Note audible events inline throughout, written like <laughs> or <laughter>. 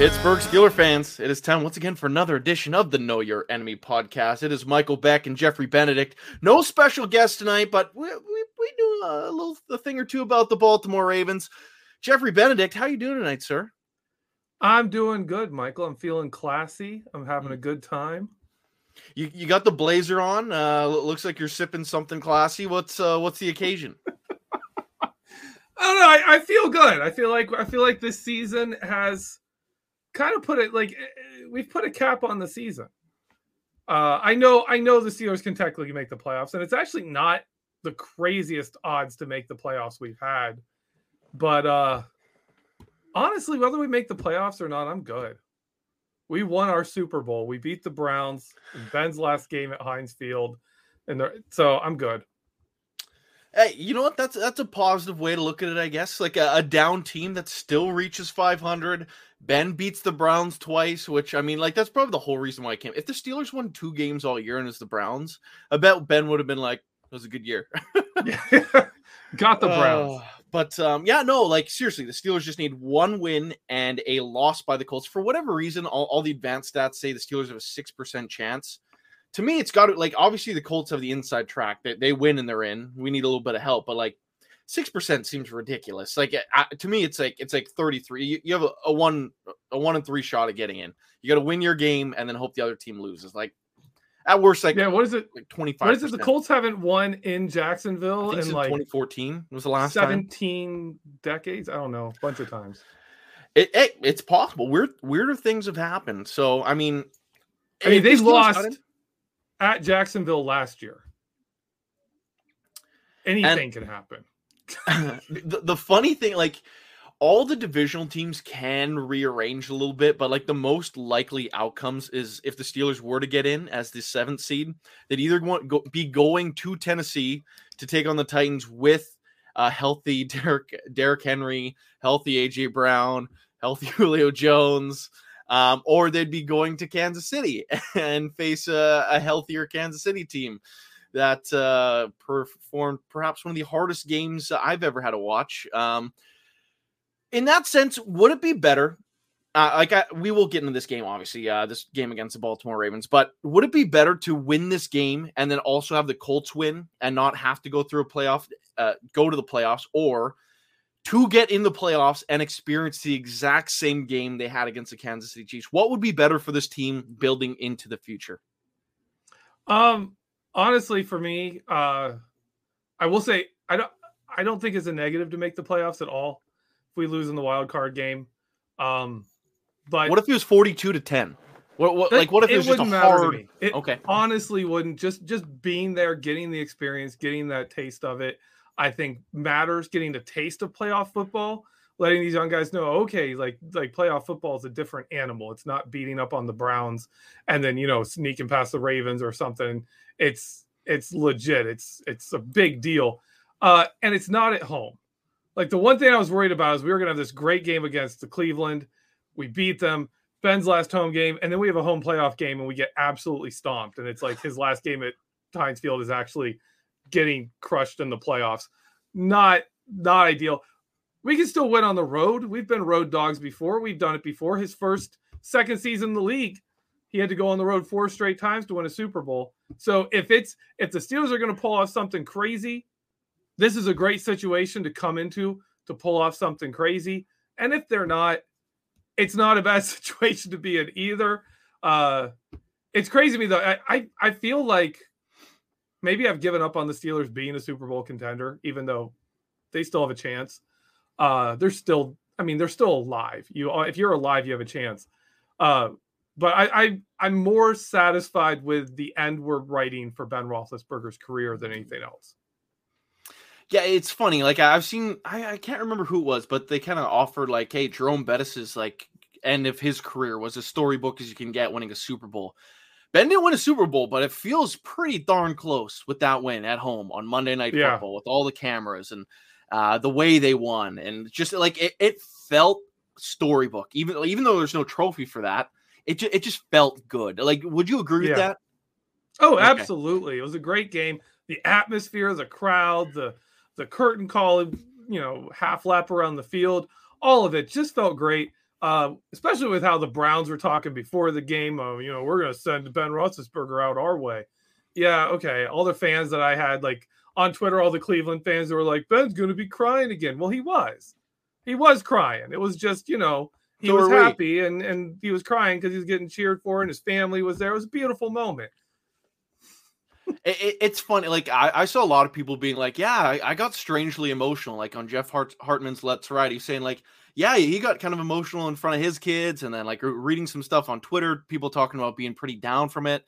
Pittsburgh Steeler fans, it is time once again for another edition of the Know Your Enemy podcast. It is Michael Beck and Geoffrey Benedict. No special guest tonight, but we, we, we knew a little a thing or two about the Baltimore Ravens. Geoffrey Benedict, how you doing tonight, sir? I'm doing good, Michael. I'm feeling classy. I'm having a good time. You you got the blazer on. Uh, looks like you're sipping something classy. What's uh, what's the occasion? <laughs> I don't know. I, I feel good. I feel like I feel like this season has kind of put it like eh, we've put a cap on the season. Uh, I know, I know the Steelers can technically make the playoffs, and it's actually not the craziest odds to make the playoffs we've had. But uh, honestly, whether we make the playoffs or not, I'm good. We won our Super Bowl. We beat the Browns in Ben's last game at Heinz Field, and so I'm good. Hey, you know what? That's that's a positive way to look at it, I guess. Like a, a, down team that still reaches 500. Ben beats the Browns twice, which I mean, like that's probably the whole reason why I came. If the Steelers won two games all year and it's the Browns, I bet Ben would have been like, "It was a good year." <laughs> <laughs> Got the Browns. Uh, but um, yeah, no, like seriously, the Steelers just need one win and a loss by the Colts. For whatever reason, all, all the advanced stats say the Steelers have a six percent chance to me, it's got to like obviously the Colts have the inside track. They, they win and they're in. We need a little bit of help, but like six percent seems ridiculous. Like uh, to me, it's like it's like thirty three. You, you, have a, a, one a one and three shot at getting in. You got to win your game and then hope the other team loses. Like at worst, like yeah, what is it? Like twenty five. What is it? The Colts haven't won in Jacksonville in like twenty fourteen was the last seventeen time. decades. I don't know, a bunch of times. It, it, it's possible. Weird weirder things have happened. So I mean, I mean they lost at Jacksonville last year. Anything and, can happen. <laughs> the, the funny thing, like all the divisional teams can rearrange a little bit, but like the most likely outcomes is if the Steelers were to get in as the seventh seed, they'd either want go, be going to Tennessee to take on the Titans with a healthy <laughs> Derek Derrick Henry, healthy AJ Brown, healthy <laughs> Julio Jones, um, or they'd be going to Kansas City and face a, a healthier Kansas City team that uh, performed perhaps one of the hardest games I've ever had to watch. Um, in that sense, would it be better? Uh, like I, we will get into this game, obviously, uh, this game against the Baltimore Ravens. But would it be better to win this game and then also have the Colts win and not have to go through a playoff, uh, go to the playoffs, or to get in the playoffs and experience the exact same game they had against the Kansas City Chiefs? What would be better for this team building into the future? Um, honestly, for me, uh, I will say I don't I don't think it's a negative to make the playoffs at all if we lose in the wild card game. Um, but what if it was forty-two to ten? What, what like what if it, it was just a wouldn't matter to hard? It okay, honestly wouldn't just just being there, getting the experience, getting that taste of it. I think matters. Getting the taste of playoff football, letting these young guys know, okay, like like playoff football is a different animal. It's not beating up on the Browns and then you know sneaking past the Ravens or something. It's it's legit. It's it's a big deal, uh, and it's not at home. Like the one thing I was worried about is we were to have this great game against the Cleveland. We beat them. Ben's last home game, and then we have a home playoff game, and we get absolutely stomped. And it's like his last game at Heinz Field is actually getting crushed in the playoffs. Not not ideal. We can still win on the road. We've been road dogs before. We've done it before. His first second season in the league, he had to go on the road four straight times to win a Super Bowl. So if it's if the Steelers are going to pull off something crazy, this is a great situation to come into to pull off something crazy. And if they're not, it's not a bad <laughs> situation to be in either. Uh, it's crazy to me though. I, I I feel like maybe I've given up on the Steelers being a Super Bowl contender, even though they still have a chance. Uh, they're still, I mean, they're still alive. You, if you're alive, you have a chance. Uh, but I, I, I'm more satisfied with the end we're writing for Ben Roethlisberger's career than anything else. Yeah, it's funny. Like I've seen, I, I can't remember who it was, but they kind of offered like, hey, Jerome Bettis's like end of his career was as storybook as you can get, winning a Super Bowl. Ben didn't win a Super Bowl, but it feels pretty darn close with that win at home on Monday Night Yeah. Football with all the cameras and uh, the way they won, and just like it, it felt storybook. Even even though there's no trophy for that, it ju- it just felt good. Like, would you agree Yeah. with that? Oh, Okay. absolutely. It was a great game. The atmosphere, the crowd, the the curtain call, you know, half lap around the field, all of it just felt great. Uh, especially with how the Browns were talking before the game. Of, you know, we're going to send Ben Roethlisberger out our way. Yeah, okay. All the fans that I had, like on Twitter, all the Cleveland fans that were like, Ben's going to be crying again. Well, he was. He was crying. It was just, you know, he So was we. happy and and he was crying because he was getting cheered for, and his family was there. It was a beautiful moment. It, it- it's funny. Like I, I saw a lot of people being like, "Yeah, I, I got strangely emotional." Like on Jeff Hart, Hartman's Let's Ride, he's saying like, "Yeah, he got kind of emotional in front of his kids," and then like reading some stuff on Twitter, people talking about being pretty down from it.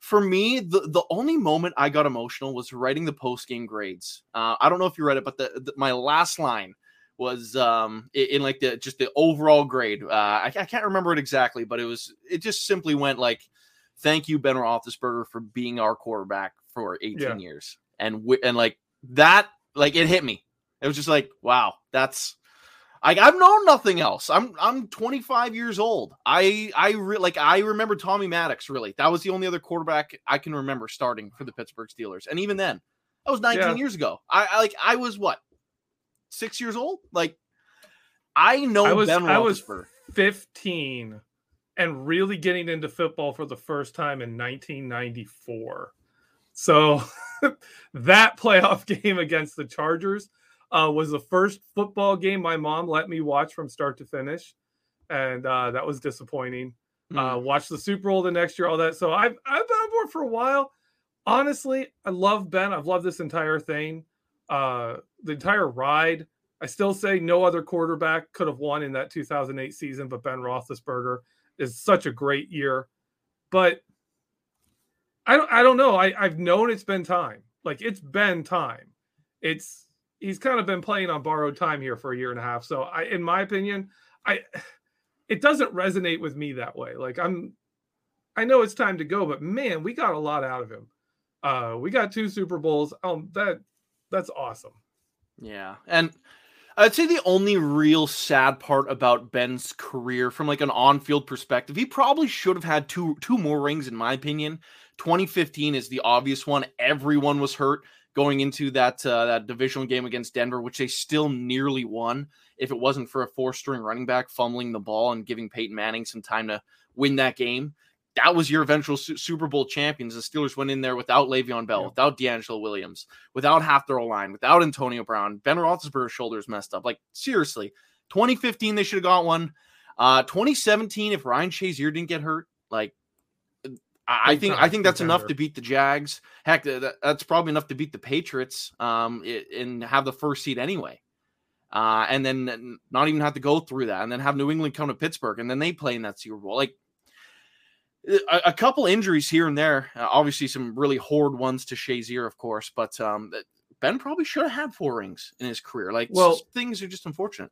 For me, the the only moment I got emotional was writing the post game grades. Uh, I don't know if you read it, but the, the my last line was um in, like the just the overall grade. Uh, I, I can't remember it exactly, but it was it just simply went like thank you, Ben Roethlisberger, for being our quarterback for 18 Yeah. years. And and like that, like it hit me. It was just like, wow, that's like I've known nothing else. I'm I'm 25 years old. I I re- like I remember Tommy Maddox. Really, that was the only other quarterback I can remember starting for the Pittsburgh Steelers. And even then, that was 19 Yeah. years ago. I, I like I was what six years old. Like I know I was Ben I was 15 and really getting into football for the first time in 1994. So <laughs> that playoff <laughs> game against the Chargers uh, was the first football game my mom let me watch from start to finish, and uh, that was disappointing. Uh, Mm. watched the Super Bowl the next year, all that. So I've I've been on board for a while. Honestly, I love Ben. I've loved this entire thing, uh, the entire ride. I still say no other quarterback could have won in that 2008 season, but Ben Roethlisberger is such a great year. But I don't, I don't know. I, I've known it's been time. Like it's been time. It's he's kind of been playing on borrowed time here for a year and a half. So I, in my opinion, I <sighs> it doesn't resonate with me that way. Like I'm, I know it's time to go, but man, we got a lot out of him. Uh, we got two Super Bowls. Um, that that's awesome. Yeah. And I'd say the only real sad part about Ben's career from like an on-field perspective, he probably should have had two two more rings in my opinion. 2015 is the obvious one. Everyone was hurt going into that uh, that divisional game against Denver, which they still nearly won if it wasn't for a four-string running back fumbling the ball and giving Peyton Manning some time to win that game. That was your eventual su- Super Bowl champions. The Steelers went in there without Le'Veon Bell, Yeah. without DeAngelo Williams, without half their line, without Antonio Brown. Ben Roethlisberger's shoulders messed up. Like seriously, 2015 they should have got one. Uh, 2017 if Ryan Shazier didn't get hurt, like I I think I think that's enough to beat the Jags. Heck, th- that- that's probably enough to beat the Patriots um, i- and have the first seed anyway. Uh, and then not even have to go through that, and then have New England come to Pittsburgh, and then they play in that Super Bowl. Like a, a couple injuries here and there, uh, obviously some really horrid ones to Shazier, of course, but um, Ben probably should have had four rings in his career. Like, Well- things are just unfortunate.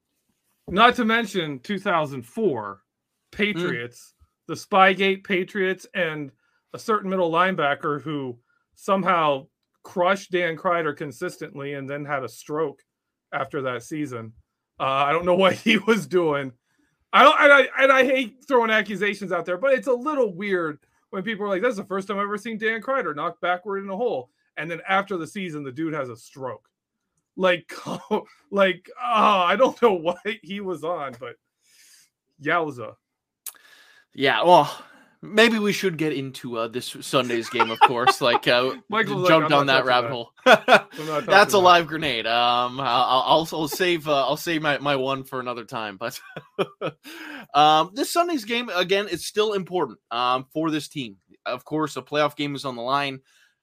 Not to mention 2004 Patriots, the Spygate Patriots, and a certain middle linebacker who somehow crushed Dan Kreider consistently and then had a stroke after that season. Uh, I don't know <laughs> what he was doing. I don't, and I, and I hate throwing accusations out there, but it's a little weird when people are like, "That's the first time I've ever seen Dan Kreider knocked backward in a hole," and then after the season, the dude has a stroke. Like, <laughs> oh, like, oh, I don't know <laughs> what he was on, but yowza. Yeah, well, maybe we should get into uh, this Sunday's game, of course. Like, uh, <laughs> Michael's like, jump down that rabbit hole. <laughs> That's a that. live grenade. Um, I'll, I'll, I'll save uh, I'll save my, my one for another time. But <laughs> um, this Sunday's game again is still important um, for this team. Of course, a playoff game is on the line.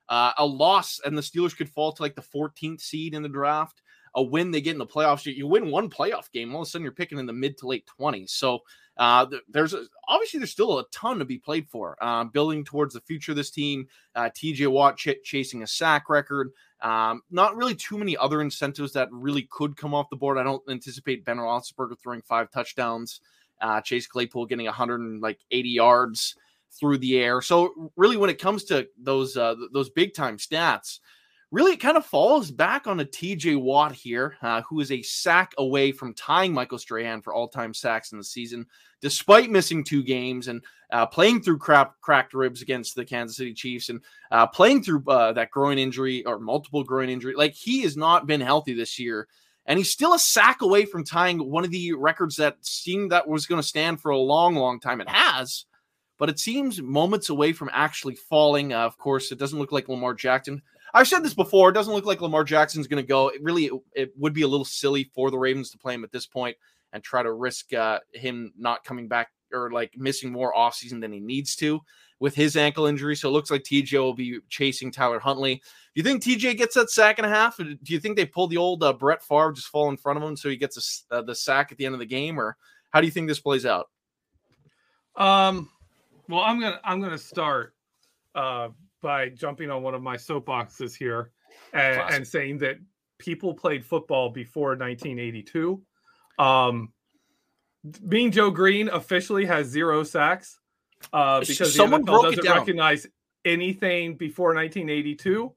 Uh, a loss and the Steelers could fall to like the 14th seed in the draft. A win, they get in the playoffs. You, you win one playoff game, all of a sudden you're picking in the mid to late 20s. So uh, there's a, obviously there's still a ton to be played for. Uh, building towards the future of this team. Uh, TJ Watt ch- chasing a sack record. Um, not really too many other incentives that really could come off the board. I don't anticipate Ben Roethlisberger throwing five touchdowns. Uh, Chase Claypool getting 180 yards through the air. So really, when it comes to those uh, th- those big time stats, really it kind of falls back on a TJ Watt here, uh, who is a sack away from tying Michael Strahan for all time sacks in the season, despite missing two games and uh, playing through crap, cracked ribs against the Kansas City Chiefs and uh, playing through uh, that groin injury or multiple groin injury. Like he has not been healthy this year. And he's still a sack away from tying one of the records that seemed that was going to stand for a long, long time. It has, but it seems moments away from actually falling. Uh, of course, it doesn't look like Lamar Jackson. I've said this before. It doesn't look like Lamar Jackson's going to go. It really, it, it would be a little silly for the Ravens to play him at this point and try to risk uh, him not coming back or like missing more offseason than he needs to with his ankle injury. So it looks like TJ will be chasing Tyler Huntley. Do you think TJ gets that sack and a half? Do you think they pull the old uh, Brett Favre just fall in front of him so he gets a uh, the sack at the end of the game? Or how do you think this plays out? Um, well, I'm gonna I'm gonna start uh, by jumping on one of my soapboxes here and, and saying that people played football before 1982. Um, being Joe Greene officially has zero sacks uh, because someone the NFL doesn't recognize anything before 1982.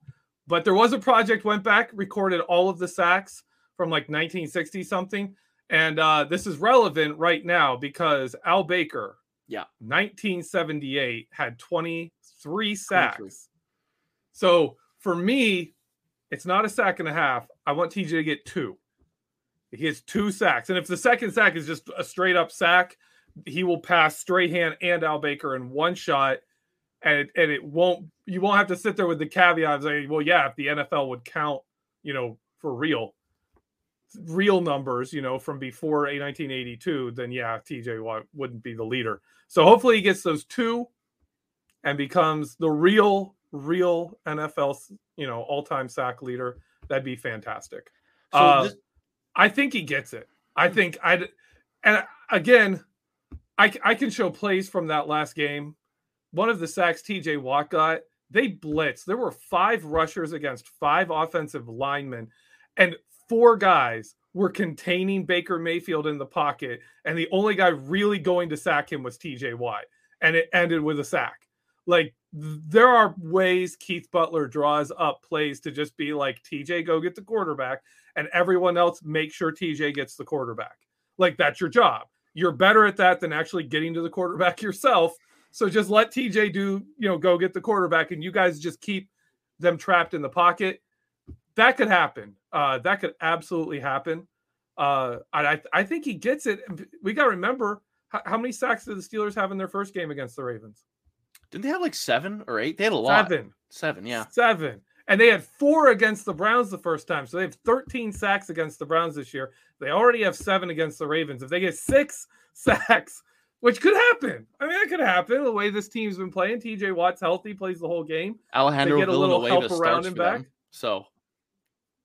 But there was a project went back recorded all of the sacks from like 1960 something, and uh, this is relevant right now because Al Baker, Yeah. 1978 had 23 sacks. 23. So for me, it's not a sack and a half. I want TJ to get two. He gets two sacks. And if the second sack is just a straight up sack, he will pass Strahan and Al Baker in one shot. And, and it won't, you won't have to sit there with the caveat of saying, well, yeah, if the NFL would count, you know, for real, real numbers, you know, from before a 1982, then yeah, TJ Watt wouldn't be the leader. So hopefully he gets those two and becomes the real, real NFL, you know, all time sack leader. That'd be fantastic. So Uh, this- I think he gets it. I think I, and again, I I can show plays from that last game. One of the sacks TJ Watt got, they blitzed. There were five rushers against five offensive linemen, and four guys were containing Baker Mayfield in the pocket, and the only guy really going to sack him was TJ Watt, and it ended with a sack. Like there are ways Keith Butler draws up plays to just be like TJ, go get the quarterback, and everyone else make sure TJ gets the quarterback. Like that's your job. You're better at that than actually getting to the quarterback <laughs> yourself. So just let TJ do, you know, go get the quarterback, and you guys just keep them trapped in the pocket. That could happen. Uh, that could absolutely happen. Uh, I I- think he gets it. We got to remember how, how many sacks did the Steelers have in their first game against the Ravens? Didn't they have like seven or eight? They had a lot. Seven. Seven, yeah. Seven. And they had four against the Browns the first time. So they have 13 sacks against the Browns this year. They already have seven against the Ravens. If they get six <laughs> sacks, which could happen. I mean, that could happen the way this team's been playing. TJ Watt's healthy, plays the whole game. Alejandro They get a little Villanueva help around and for them. back. So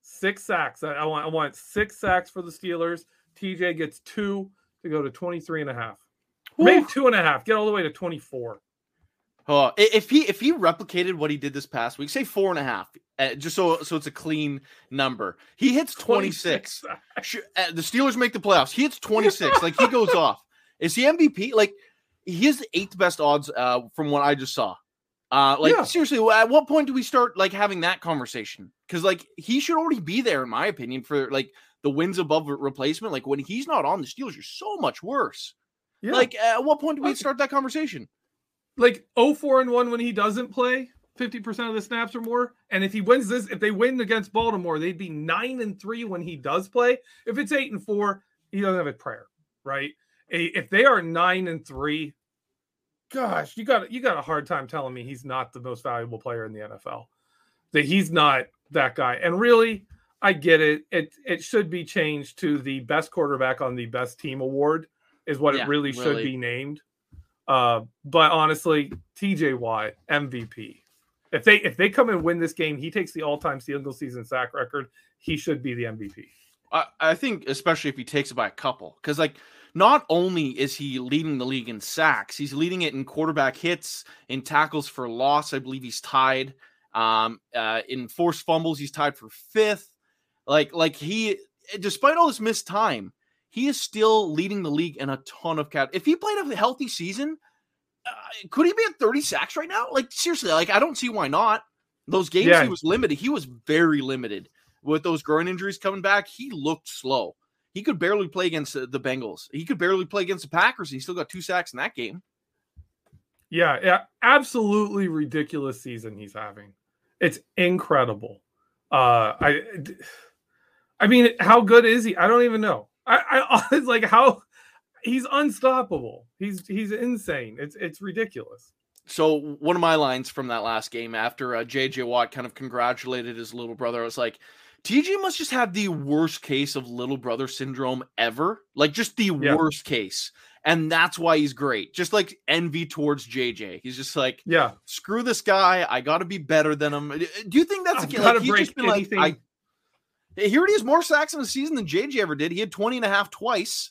Six sacks. I, I want I want six sacks for the Steelers. TJ gets two to go to 23 and a half. Maybe two and a half. Get all the way to 24. Oh, if he if he replicated what he did this past week, say four and a half, uh, just so so it's a clean number. He hits twenty six. uh, the Steelers make the playoffs. He hits twenty six. like he goes <laughs> off. Is he MVP? Like he has the eighth best odds uh, from what I just saw. Uh, like Yeah. seriously, at what point do we start like having that conversation? Because like he should already be there, in my opinion, for like the wins above replacement. Like when he's not on, the Steelers are so much worse. Yeah. Like at what point do we start that conversation? like 4 and 1 when he doesn't play 50% of the snaps or more and if he wins this if they win against baltimore they'd be 9 and 3 when he does play if it's 8 and 4 he doesn't have a prayer right if they are 9 and 3 gosh you got you got a hard time telling me he's not the most valuable player in the NFL that he's not that guy and really I get it it it should be changed to the best quarterback on the best team award is what Yeah, it really should be named uh, but honestly, TJ Watt MVP. If they if they come and win this game, he takes the all time single season sack record. He should be the MVP. I, I think especially if he takes it by a couple, because like not only is he leading the league in sacks, he's leading it in quarterback hits, in tackles for loss. I believe he's tied. Um, uh, in forced fumbles, he's tied for fifth. Like like he, despite all this missed time, he is still leading the league in a ton of cat. If he played a healthy season, uh, could he be at 30 sacks right now? Like seriously, like I don't see why not. Those games Yeah. he was limited. He was very limited with those groin injuries coming back. He looked slow. He could barely play against uh, the Bengals. He could barely play against the Packers. And he still got two sacks in that game. Yeah, yeah, absolutely ridiculous season he's having. It's incredible. Uh, I, I mean, how good is he? I don't even know. I, I <laughs> it's like how he's unstoppable. He's he's insane. It's it's ridiculous. So one of my lines from that last game after uh, JJ Watt kind of congratulated his little brother, I was like, TJ must just have the worst case of little brother syndrome ever. Like just the Yeah. worst case. And that's why he's great. Just like envy towards JJ. He's just like, Yeah, screw this guy. I got to be better than him. Eh, do you think that's I've a Like, he's just been like, anything- I, here he has more sacks in a season than JJ ever did. He had 20 and a half twice.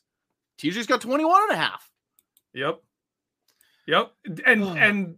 TJ's got 21 and a half. Yep. Yep. And and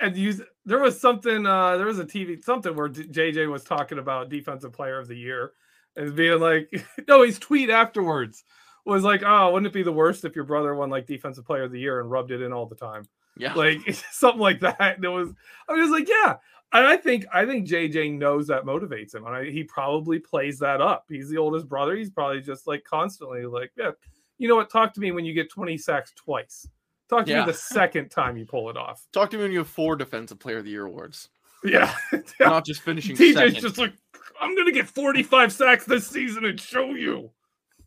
and you there was something uh there was a TV something where JJ was talking about defensive player of the year and being like <laughs> no his tweet afterwards was like oh wouldn't it be the worst if your brother won like defensive player of the year and rubbed it in all the time? Yeah. like <laughs> something like that. There was I was like yeah. And I think I think JJ knows that motivates him and I, he probably plays that up. He's the oldest brother. He's probably just like constantly like yeah you know what? Talk to me when you get 20 sacks twice Talk to Yeah. me the second time you pull it off. Talk to me when you have four Defensive Player of the Year awards. Yeah. <laughs> Not just finishing <laughs> TJ's second. just like, I'm going to get 45 sacks this season and show you.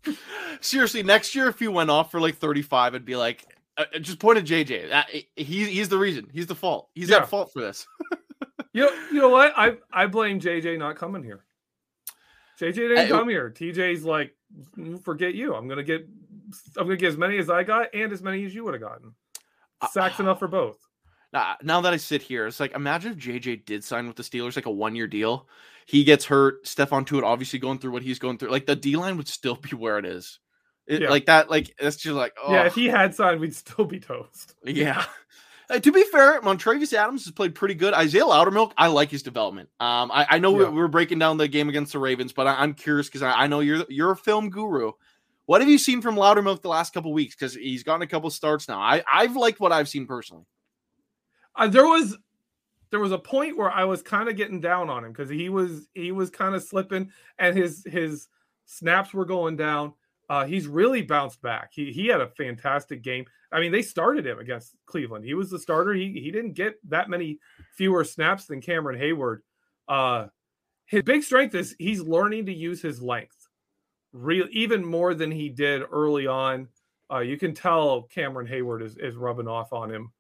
<laughs> Seriously, next year if he went off for like 35, I'd be like, uh, uh, just point at JJ. Uh, he, he's the reason. He's the fault. He's Yeah. at fault for this. You know, you know what? I, I blame JJ not coming here. JJ didn't Hey, come here. TJ's like, "Mm, forget you. I'm going to get, I'm going to get as many as I got and as many as you would have gotten. Uh, Sacks enough for both. <sighs> Now, now that I sit here, it's like imagine if JJ did sign with the Steelers like a one year deal. He gets hurt. Stephon Tuitt obviously going through what he's going through. Like the D line would still be where it is. It, Yeah. Like that. Like that's just like oh Yeah, if he had signed, we'd still be toast. <laughs> yeah. Uh, to be fair, Montravius Adams has played pretty good. Isaiah Loudermilk, I like his development. Um, I, I know Yeah. we we're breaking down the game against the Ravens, but I, I'm curious because I, I know you're you're a film guru. What have you seen from Loudermilk the last couple weeks? Because he's gotten a couple starts now. I I've liked what I've seen personally. Uh, there was there was a point where I was kind of getting down on him because he was he was kind of slipping and his his snaps were going down. Uh, he's really bounced back. He he had a fantastic game. I mean, they started him against Cleveland. He was the starter. He he didn't get that many fewer snaps than Cameron Heyward. Uh, his big strength is he's learning to use his length, real even more than he did early on. Uh, you can tell Cameron Heyward is is rubbing off on him.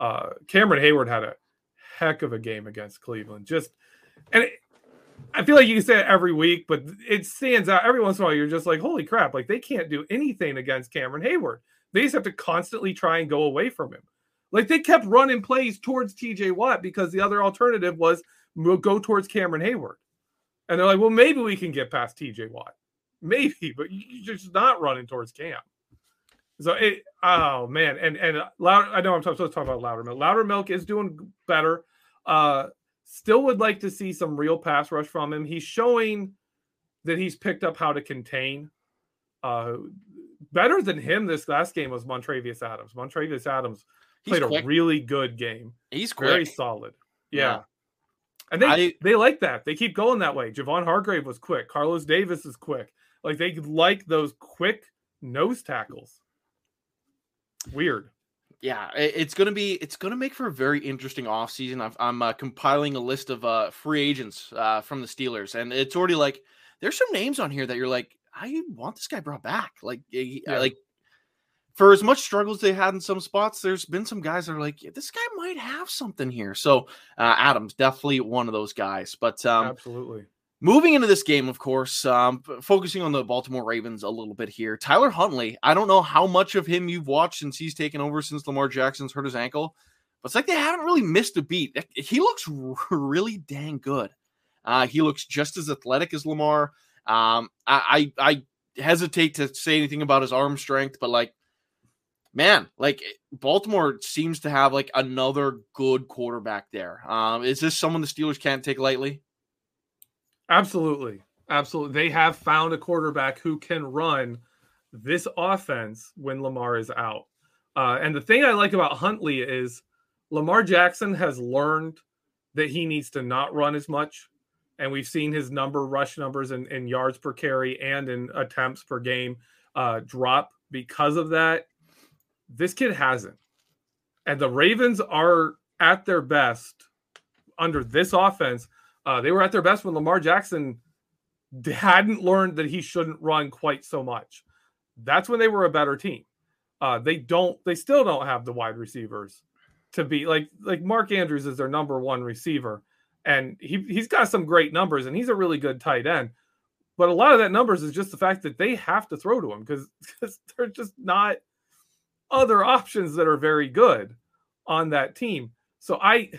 Uh, Cameron Heyward had a heck of a game against Cleveland. Just and it, I feel like you can say it every week, but it stands out every once in a while. You're just like, holy crap! Like they can't do anything against Cameron Heyward. They just have to constantly try and go away from him. Like they kept running plays towards TJ Watt because the other alternative was go towards Cameron Heyward. And they're like, well, maybe we can get past TJ Watt. Maybe, but you're just not running towards camp. So it, oh man, and and louder. I know I'm supposed to talk about Loudermilk. Louder Milk is doing better. Uh, still would like to see some real pass rush from him. He's showing that he's picked up how to contain. Uh, better than him this last game was Montravius Adams. Montravius Adams played a really good game. He's quick. very solid. Yeah. yeah. And they I, they like that. They keep going that way. Javon Hargrave was quick. Carlos Davis is quick. Like they like those quick nose tackles. Weird. Yeah, it's gonna be it's gonna make for a very interesting offseason. i am uh, compiling a list of uh, free agents uh, from the Steelers, and it's already like there's some names on here that you're like, I want this guy brought back. Like, yeah. like for as much struggles they had in some spots, there's been some guys that are like, this guy might have something here. So uh, Adams definitely one of those guys. But um, absolutely. Moving into this game, of course, um, focusing on the Baltimore Ravens a little bit here. Tyler Huntley, I don't know how much of him you've watched since he's taken over since Lamar Jackson's hurt his ankle, but it's like they haven't really missed a beat. He looks <laughs> really dang good. Uh, he looks just as athletic as Lamar. Um, I, I, I hesitate to say anything about his arm strength, but like man, like Baltimore seems to have like another good quarterback there. Um, is this someone the Steelers can't take lightly? Absolutely. Absolutely. They have found a quarterback who can run this offense when Lamar is out. Uh, and the thing I like about Huntley is Lamar Jackson has learned that he needs to not run as much. And we've seen his number, rush numbers, in, in yards per carry and in attempts per game uh, drop because of that. This kid hasn't. And the Ravens are at their best under this offense. Uh, they were at their best when Lamar Jackson hadn't learned that he shouldn't run quite so much. That's when they were a better team. Uh, they don't. They still don't have the wide receivers to be like like Mark Andrews is their number one receiver, and he he's got some great numbers, and he's a really good tight end. But a lot of that numbers is just the fact that they have to throw to him because <laughs> they're just not other options that are very good on that team. So I,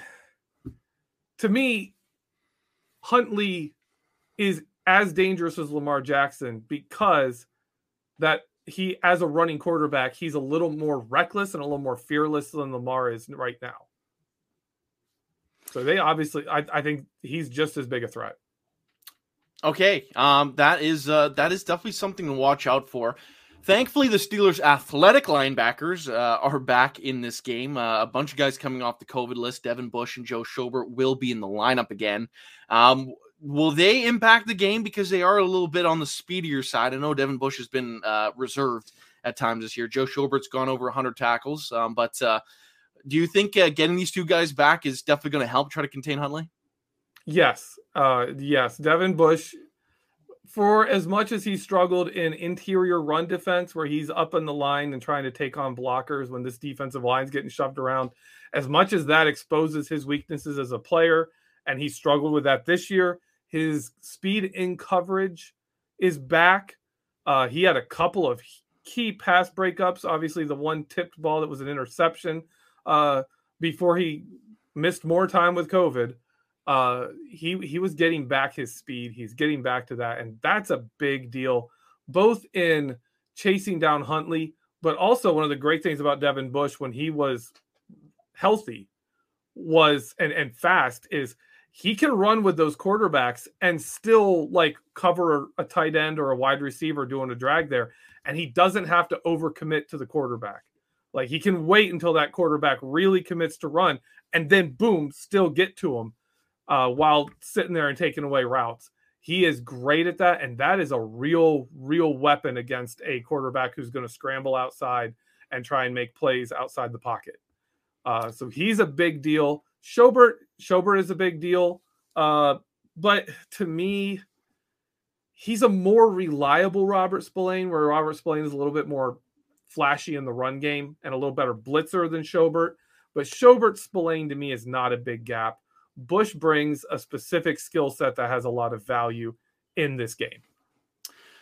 to me, Huntley is as dangerous as Lamar Jackson because that he, as a running quarterback, he's a little more reckless and a little more fearless than Lamar is right now. So they obviously, I, I think he's just as big a threat. Okay, um, that is uh, that is definitely something to watch out for. Thankfully, the Steelers' athletic linebackers uh, are back in this game. Uh, a bunch of guys coming off the COVID list. Devin Bush and Joe Schobert will be in the lineup again. Um, will they impact the game because they are a little bit on the speedier side? I know Devin Bush has been uh, reserved at times this year. Joe Schobert's gone over 100 tackles. Um, but uh, do you think uh, getting these two guys back is definitely going to help try to contain Huntley? Yes. Uh, yes. Devin Bush for as much as he struggled in interior run defense, where he's up in the line and trying to take on blockers when this defensive line's getting shoved around, as much as that exposes his weaknesses as a player, and he struggled with that this year, his speed in coverage is back. Uh, he had a couple of key pass breakups. Obviously, the one tipped ball that was an interception uh, before he missed more time with COVID uh he he was getting back his speed he's getting back to that and that's a big deal both in chasing down huntley but also one of the great things about devin bush when he was healthy was and and fast is he can run with those quarterbacks and still like cover a tight end or a wide receiver doing a drag there and he doesn't have to overcommit to the quarterback. Like he can wait until that quarterback really commits to run and then boom still get to him uh, while sitting there and taking away routes. He is great at that, and that is a real, real weapon against a quarterback who's going to scramble outside and try and make plays outside the pocket. Uh, so he's a big deal. Schobert, Schobert is a big deal, uh, but to me, he's a more reliable Robert Spillane, where Robert Spillane is a little bit more flashy in the run game and a little better blitzer than Schobert. But Schobert Spillane to me is not a big gap. Bush brings a specific skill set that has a lot of value in this game.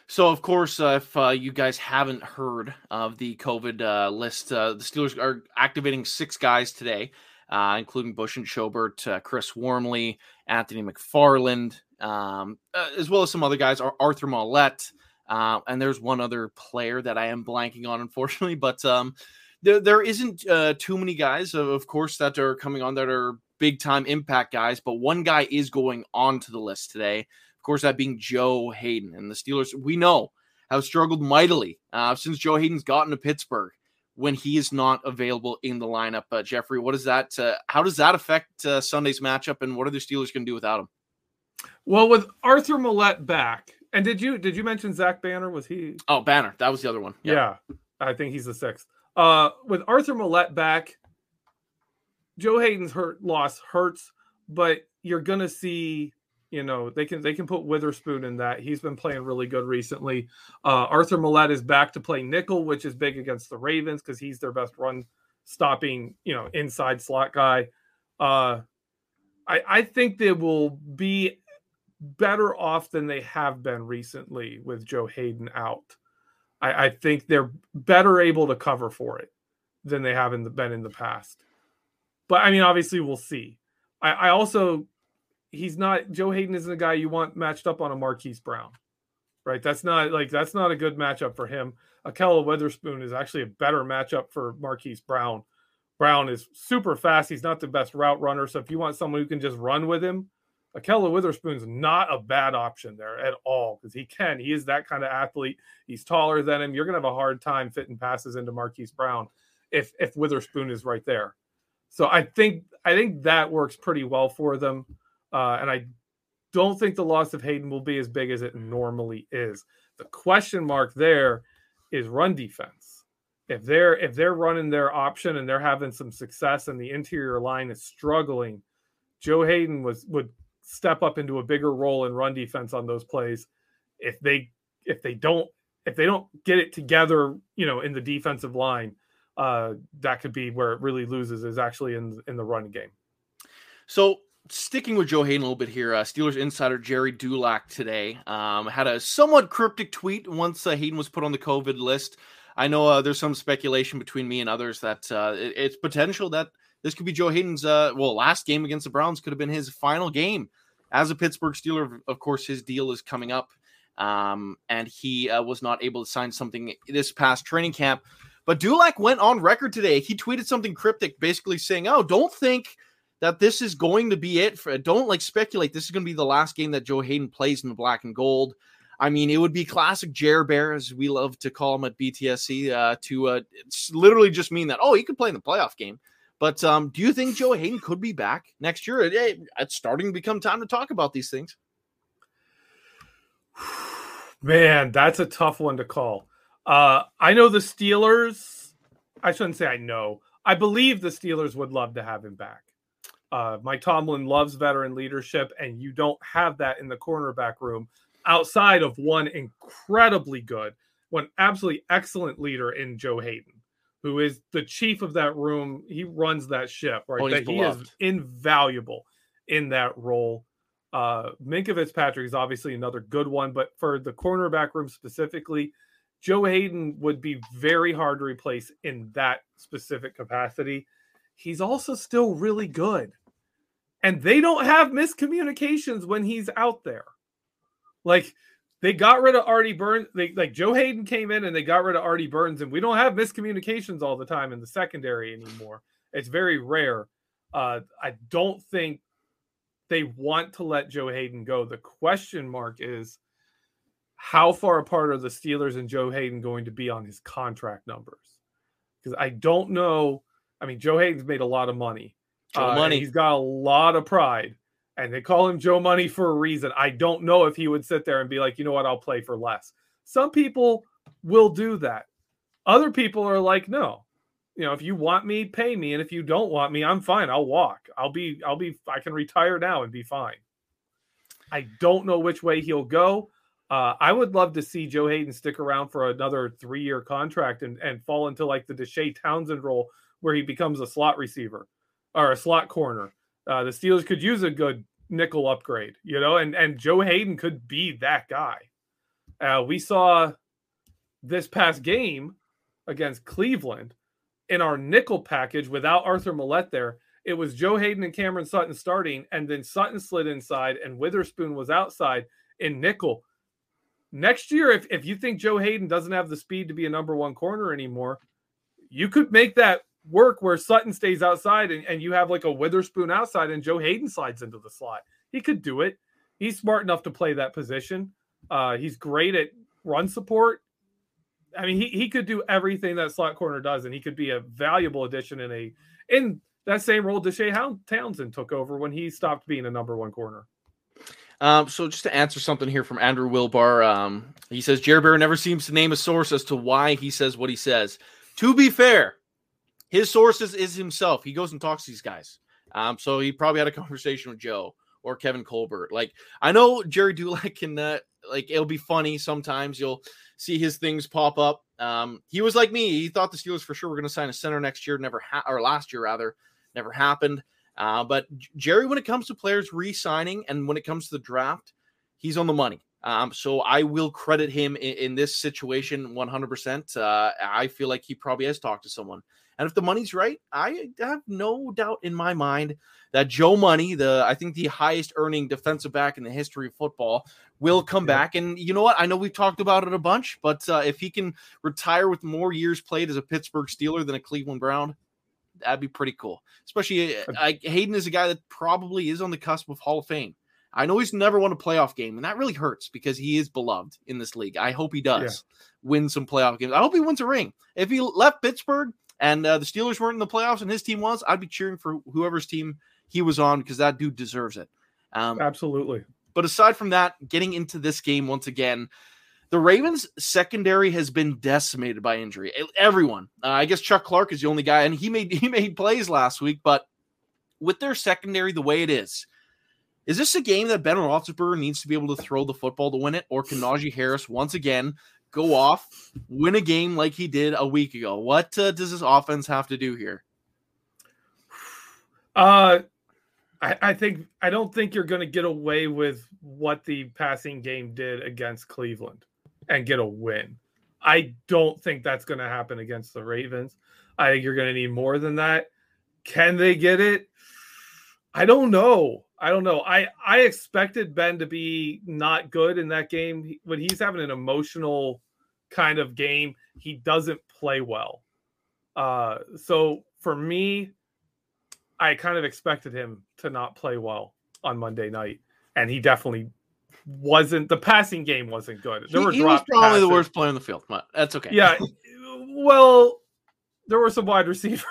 So, of course, uh, if uh, you guys haven't heard of the COVID uh, list, uh, the Steelers are activating six guys today, uh, including Bush and Schobert, uh, Chris Wormley, Anthony McFarland, um, as well as some other guys, Arthur Maulet, and there's one other player that I am blanking on, unfortunately. But um, there, there isn't too many guys, of course, that are coming on that are big time impact guys. But one guy is going on to the list today. Of course, that being Joe Haden. And the Steelers, we know, have struggled mightily uh, since Joe Haden's gotten to Pittsburgh when he is not available in the lineup. Uh, Geoffrey, what is that? Uh, how does that affect uh, Sunday's matchup, and what are the Steelers going to do without him? Well, with Arthur Maulet back, and did you did you mention Zach Banner? Was he? Oh, Banner, that was the other one. Yep. Yeah, I think he's the sixth. Uh, with Arthur Maulet back, Joe Haden's hurt loss hurts, but you're gonna see you know they can they can put Witherspoon in that. He's been playing really good recently. Uh, Arthur Maulet is back to play nickel, which is big against the Ravens because he's their best run stopping, you know, inside slot guy. Uh, I I think they will be better off than they have been recently with Joe Haden out. I, I think they're better able to cover for it than they have in the, been in the past. But I mean, obviously, we'll see. I, I also he's not Joe Haden isn't a guy you want matched up on a Marquise Brown, right? That's not like that's not a good matchup for him. Ahkello Witherspoon is actually a better matchup for Marquise Brown. Brown is super fast. He's not the best route runner, so if you want someone who can just run with him, Ahkello Witherspoon's not a bad option there at all because he can. He is that kind of athlete. He's taller than him. You're gonna have a hard time fitting passes into Marquise Brown if if Witherspoon is right there. So I think I think that works pretty well for them. Uh, and I don't think the loss of Haden will be as big as it normally is. The question mark there is run defense. If they're if they're running their option and they're having some success and the interior line is struggling, Joe Haden was would step up into a bigger role in run defense on those plays. If they if they don't if they don't get it together, you know, in the defensive line, uh, that could be where it really loses is actually in in the run game. So sticking with Joe Haden a little bit here, uh, Steelers insider Jerry Dulac today um, had a somewhat cryptic tweet once uh, Haden was put on the COVID list. I know uh, there's some speculation between me and others that uh, it, it's potential that this could be Joe Haden's uh, well last game against the Browns could have been his final game as a Pittsburgh Steeler. Of course, his deal is coming up, um, and he uh, was not able to sign something this past training camp. But Dulac went on record today. He tweeted something cryptic, basically saying, "Oh, don't think." that this is going to be it. For, don't like speculate. This is going to be the last game that Joe Haden plays in the black and gold. I mean, it would be classic Jer Bear, as we love to call him at BTSC, uh, to uh, literally just mean that, oh, he could play in the playoff game. But um, do you think Joe Haden could be back next year? It, it's starting to become time to talk about these things. <sighs> Man, that's a tough one to call. Uh, I know the Steelers. I shouldn't say I know. I believe the Steelers would love to have him back. Uh, Mike Tomlin loves veteran leadership, and you don't have that in the cornerback room outside of one incredibly good, one absolutely excellent leader in Joe Haden, who is the chief of that room. He runs that ship, right? Oh, that he is invaluable in that role. Uh, Minkah Fitzpatrick is obviously another good one, but for the cornerback room specifically, Joe Haden would be very hard to replace in that specific capacity. He's also still really good and they don't have miscommunications when he's out there. Like they got rid of Artie Burns. They like Joe Haden came in and they got rid of Artie Burns, and we don't have miscommunications all the time in the secondary anymore. It's very rare. Uh, I don't think they want to let Joe Haden go. The question mark is how far apart are the Steelers and Joe Haden going to be on his contract numbers? Because I don't know. I mean, Joe Haden's made a lot of money. Uh, Money. He's got a lot of pride, and they call him Joe Money for a reason. I don't know if he would sit there and be like, you know what, I'll play for less. Some people will do that. Other people are like, no, you know, if you want me, pay me, and if you don't want me, I'm fine. I'll walk. I'll be, I'll be, I can retire now and be fine. I don't know which way he'll go. Uh, I would love to see Joe Haden stick around for another three-year contract and, and fall into like the Deshea Townsend role where he becomes a slot receiver or a slot corner. Uh, the Steelers could use a good nickel upgrade, you know, and and Joe Haden could be that guy. Uh, we saw this past game against Cleveland in our nickel package without Arthur Maulet there. It was Joe Haden and Cameron Sutton starting, and then Sutton slid inside, and Witherspoon was outside in nickel. Next year, if, if you think Joe Haden doesn't have the speed to be a number one corner anymore, you could make that work where Sutton stays outside and, and you have like a Witherspoon outside and Joe Haden slides into the slot. He could do it. He's smart enough to play that position. Uh, he's great at run support. I mean, he, he could do everything that slot corner does, and he could be a valuable addition in a in that same role Deshea Townsend took over when he stopped being a number one corner. Um, so just to answer something here from Andrew Wilbar, um, he says Jerry Bear never seems to name a source as to why he says what he says. To be fair, his sources is himself. He goes and talks to these guys. Um, so he probably had a <laughs> conversation with Joe or Kevin Colbert. Like I know Gerry Dulac <laughs> can uh, like it'll be funny sometimes. You'll see his things pop up. Um, he was like me. He thought the Steelers for sure were going to sign a center next year. Never ha- or last year rather, never happened. Uh, but Jerry, when it comes to players re-signing and when it comes to the draft, he's on the money. Um, so I will credit him in, in this situation 100%. Uh, I feel like he probably has talked to someone. And if the money's right, I have no doubt in my mind that Joe Money, the I think the highest earning defensive back in the history of football, will come yeah. back. And you know what? I know we've talked about it a bunch, but uh, if he can retire with more years played as a Pittsburgh Steeler than a Cleveland Brown, that'd be pretty cool. Especially uh, I, Haden is a guy that probably is on the cusp of Hall of Fame. I know he's never won a playoff game, and that really hurts because he is beloved in this league. I hope he does yeah. win some playoff games. I hope he wins a ring. If he left Pittsburgh and uh, the Steelers weren't in the playoffs and his team was, I'd be cheering for whoever's team he was on because that dude deserves it. Um, Absolutely. But aside from that, getting into this game once again, the Ravens secondary has been decimated by injury. Everyone, uh, I guess Chuck Clark is the only guy, and he made <laughs> he made plays last week. But with their secondary the way it is, is this a game that Ben Roethlisberger needs to be able to throw the football to win it, or can Najee Harris once again go off, win a game like he did a week ago? What uh, does this offense have to do here? Uh, I, I think I don't think you're going to get away with what the passing game did against Cleveland and get a win. I don't think that's going to happen against the Ravens. I think you're going to need more than that. Can they get it? I don't know. I don't know. I I expected Ben to be not good in that game when he's having an emotional kind of game. He doesn't play well. Uh, so for me, I kind of expected him to not play well on Monday night, and he definitely wasn't. The passing game wasn't good. There he, were he was probably passes. the worst player on the field, that's okay. Yeah, well, there were some wide receivers.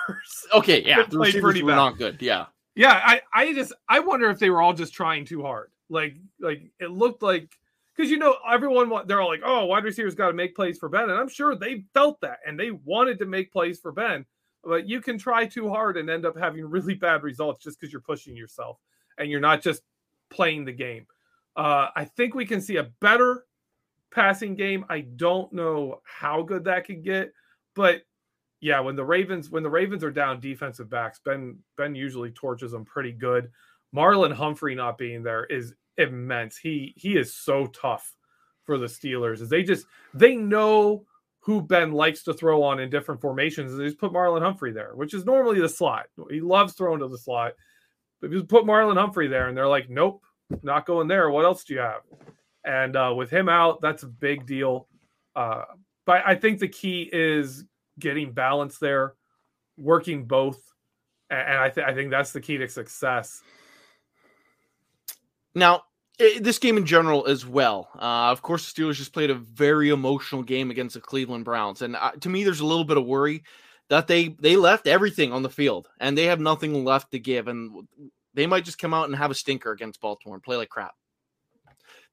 Okay, yeah, <laughs> the receivers were bad. not good. Yeah, yeah, I, I just I wonder if they were all just trying too hard. Like like it looked like because you know everyone they're all like, oh, wide receivers got to make plays for Ben, and I'm sure they felt that and they wanted to make plays for Ben. But you can try too hard and end up having really bad results just because you're pushing yourself and you're not just playing the game. Uh, I think we can see a better passing game. I don't know how good that could get, but yeah, when the Ravens when the Ravens are down defensive backs, Ben Ben usually torches them pretty good. Marlon Humphrey not being there is immense. He he is so tough for the Steelers. Is they just they know who Ben likes to throw on in different formations. They just put Marlon Humphrey there, which is normally the slot. He loves throwing to the slot. But if you put Marlon Humphrey there, and they're like, nope, not going there. What else do you have? And uh, with him out, that's a big deal. Uh, but I think the key is getting balance there, working both, and I, th- I think that's the key to success. Now, this game in general as well. Uh, of course, the Steelers just played a very emotional game against the Cleveland Browns, and uh, to me, there's a little bit of worry that they they left everything on the field and they have nothing left to give, and they might just come out and have a stinker against Baltimore and play like crap.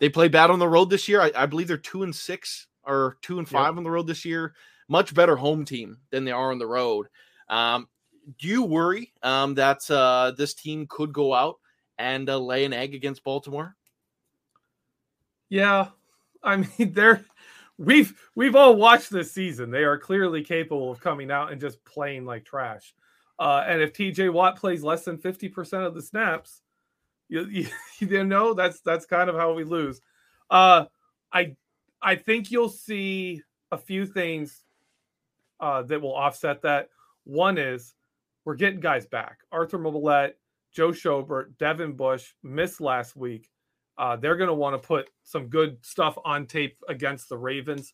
They play bad on the road this year. I, I believe they're two and six or two and five yep. on the road this year much better home team than they are on the road. Um, do you worry um, that uh, this team could go out and uh, lay an egg against Baltimore? Yeah, I <laughs> mean they're we've we've all watched this season. They are clearly capable of coming out and just playing like trash. Uh, and if TJ Watt plays less than 50% of the snaps, you, you, <laughs> you know that's that's kind of how we lose. Uh, I I think you'll see a few things uh, that will offset that. One is we're getting guys back. Arthur Maulet, Joe Schobert, Devin Bush missed last week. Uh, they're going to want to put some good stuff on tape against the Ravens.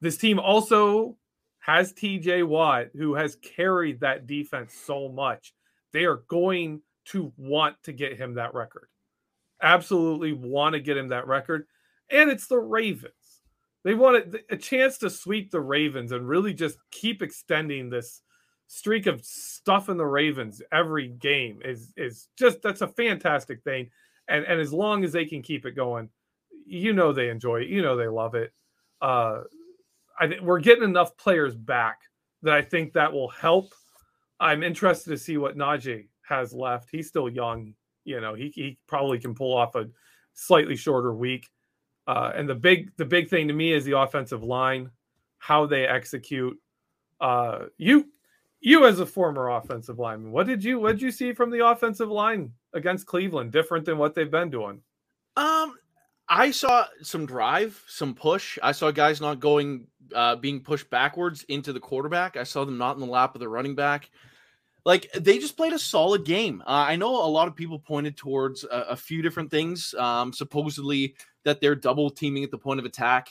This team also has TJ Watt, who has carried that defense so much. They are going to want to get him that record. Absolutely want to get him that record. And it's the Ravens. They want a chance to sweep the Ravens and really just keep extending this streak of stuff in the Ravens every game is is just that's a fantastic thing. And and as long as they can keep it going, you know they enjoy it. You know they love it. Uh, I think we're getting enough players back that I think that will help. I'm interested to see what Najee has left. He's still young. You know, he, he probably can pull off a slightly shorter week. Uh, and the big the big thing to me is the offensive line, how they execute. Uh, you you as a former offensive lineman, what did you what did you see from the offensive line against Cleveland different than what they've been doing? Um, I saw some drive, some push. I saw guys not going, uh, being pushed backwards into the quarterback. I saw them not in the lap of the running back. Like they just played a solid game. Uh, I know a lot of people pointed towards a, a few different things. Um, supposedly that they're double teaming at the point of attack.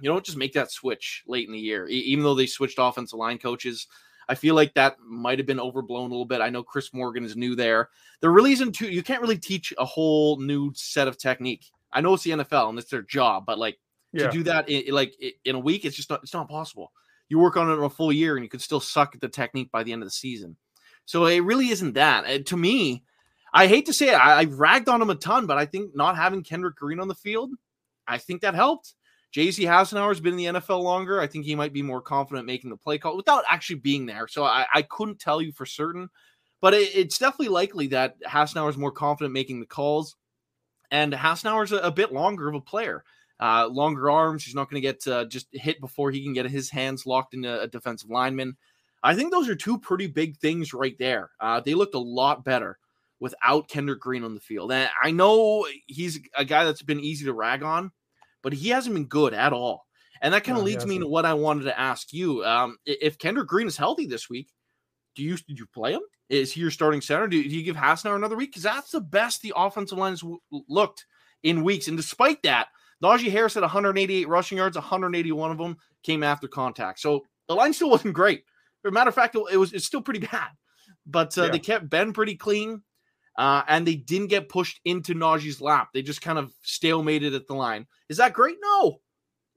You don't just make that switch late in the year, even though they switched offensive line coaches. I feel like that might have been overblown a little bit. I know Chris Morgan is new there. There really isn't too, you can't really teach a whole new set of technique. I know it's the NFL and it's their job, but like yeah. to do that in, like in a week, it's just not, it's not possible. You work on it a full year and you could still suck at the technique by the end of the season. So it really isn't that. To me, I hate to say it, I, I ragged on him a ton, but I think not having Kendrick Green on the field, I think that helped. JC Hassenauer has been in the NFL longer. I think he might be more confident making the play call without actually being there. So I, I couldn't tell you for certain, but it, it's definitely likely that Hassenauer is more confident making the calls. And Hassenauer's a, a bit longer of a player. Uh, longer arms. He's not going to get uh, just hit before he can get his hands locked into a defensive lineman. I think those are two pretty big things right there. Uh, they looked a lot better without Kendrick Green on the field. And I know he's a guy that's been easy to rag on, but he hasn't been good at all. And that kind of no, leads me to what I wanted to ask you. Um, if Kendrick Green is healthy this week, do you did you play him? Is he your starting center? Do, do you give Hassenauer another week? Because that's the best the offensive line has w- looked in weeks. And despite that, Najee Harris had 188 rushing yards, 181 of them came after contact. So the line still <laughs> wasn't great. As a matter of fact, it was it's still pretty <laughs> bad. But uh, yeah. they kept Ben pretty clean uh, and they didn't get pushed into Najee's lap. They just kind of stalemated at the line. Is that great? No.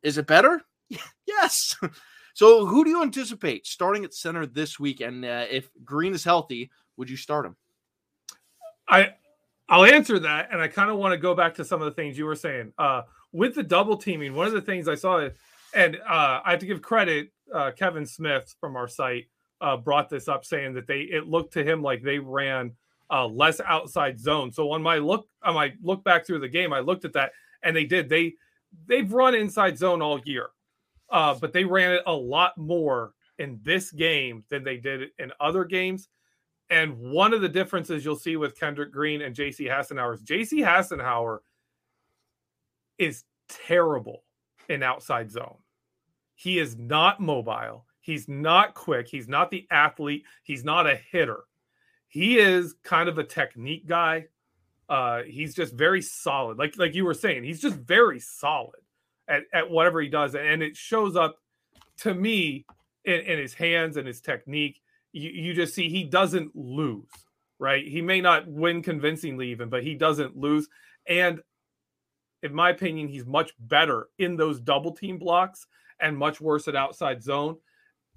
Is it better? <laughs> yes. <laughs> so, who do you anticipate starting at center this week? And uh, if Green is healthy, would you start him? I I'll answer that, and I kind of want to go back to some of the things you were saying. Uh, with the double teaming, one of the things I saw, and uh, I have to give credit, uh, Kevin Smith from our site uh, brought this up, saying that they it looked to him like they ran uh, less outside zone. So on my look, on my look back through the game, I looked at that, and they did. They they've run inside zone all year, uh, but they ran it a lot more in this game than they did in other games. And one of the differences you'll see with Kendrick Green and J.C. Hassenauer is J.C. Hassenauer is terrible in outside zone. He is not mobile. He's not quick. He's not the athlete. He's not a hitter he is kind of a technique guy. Uh, he's just very solid. Like like you were saying, he's just very solid at, at whatever he does. And it shows up to me in, in his hands and his technique. You, you just see he doesn't lose, right? He may not win convincingly even, but he doesn't lose. And in my opinion, he's much better in those double team blocks and much worse at outside zone.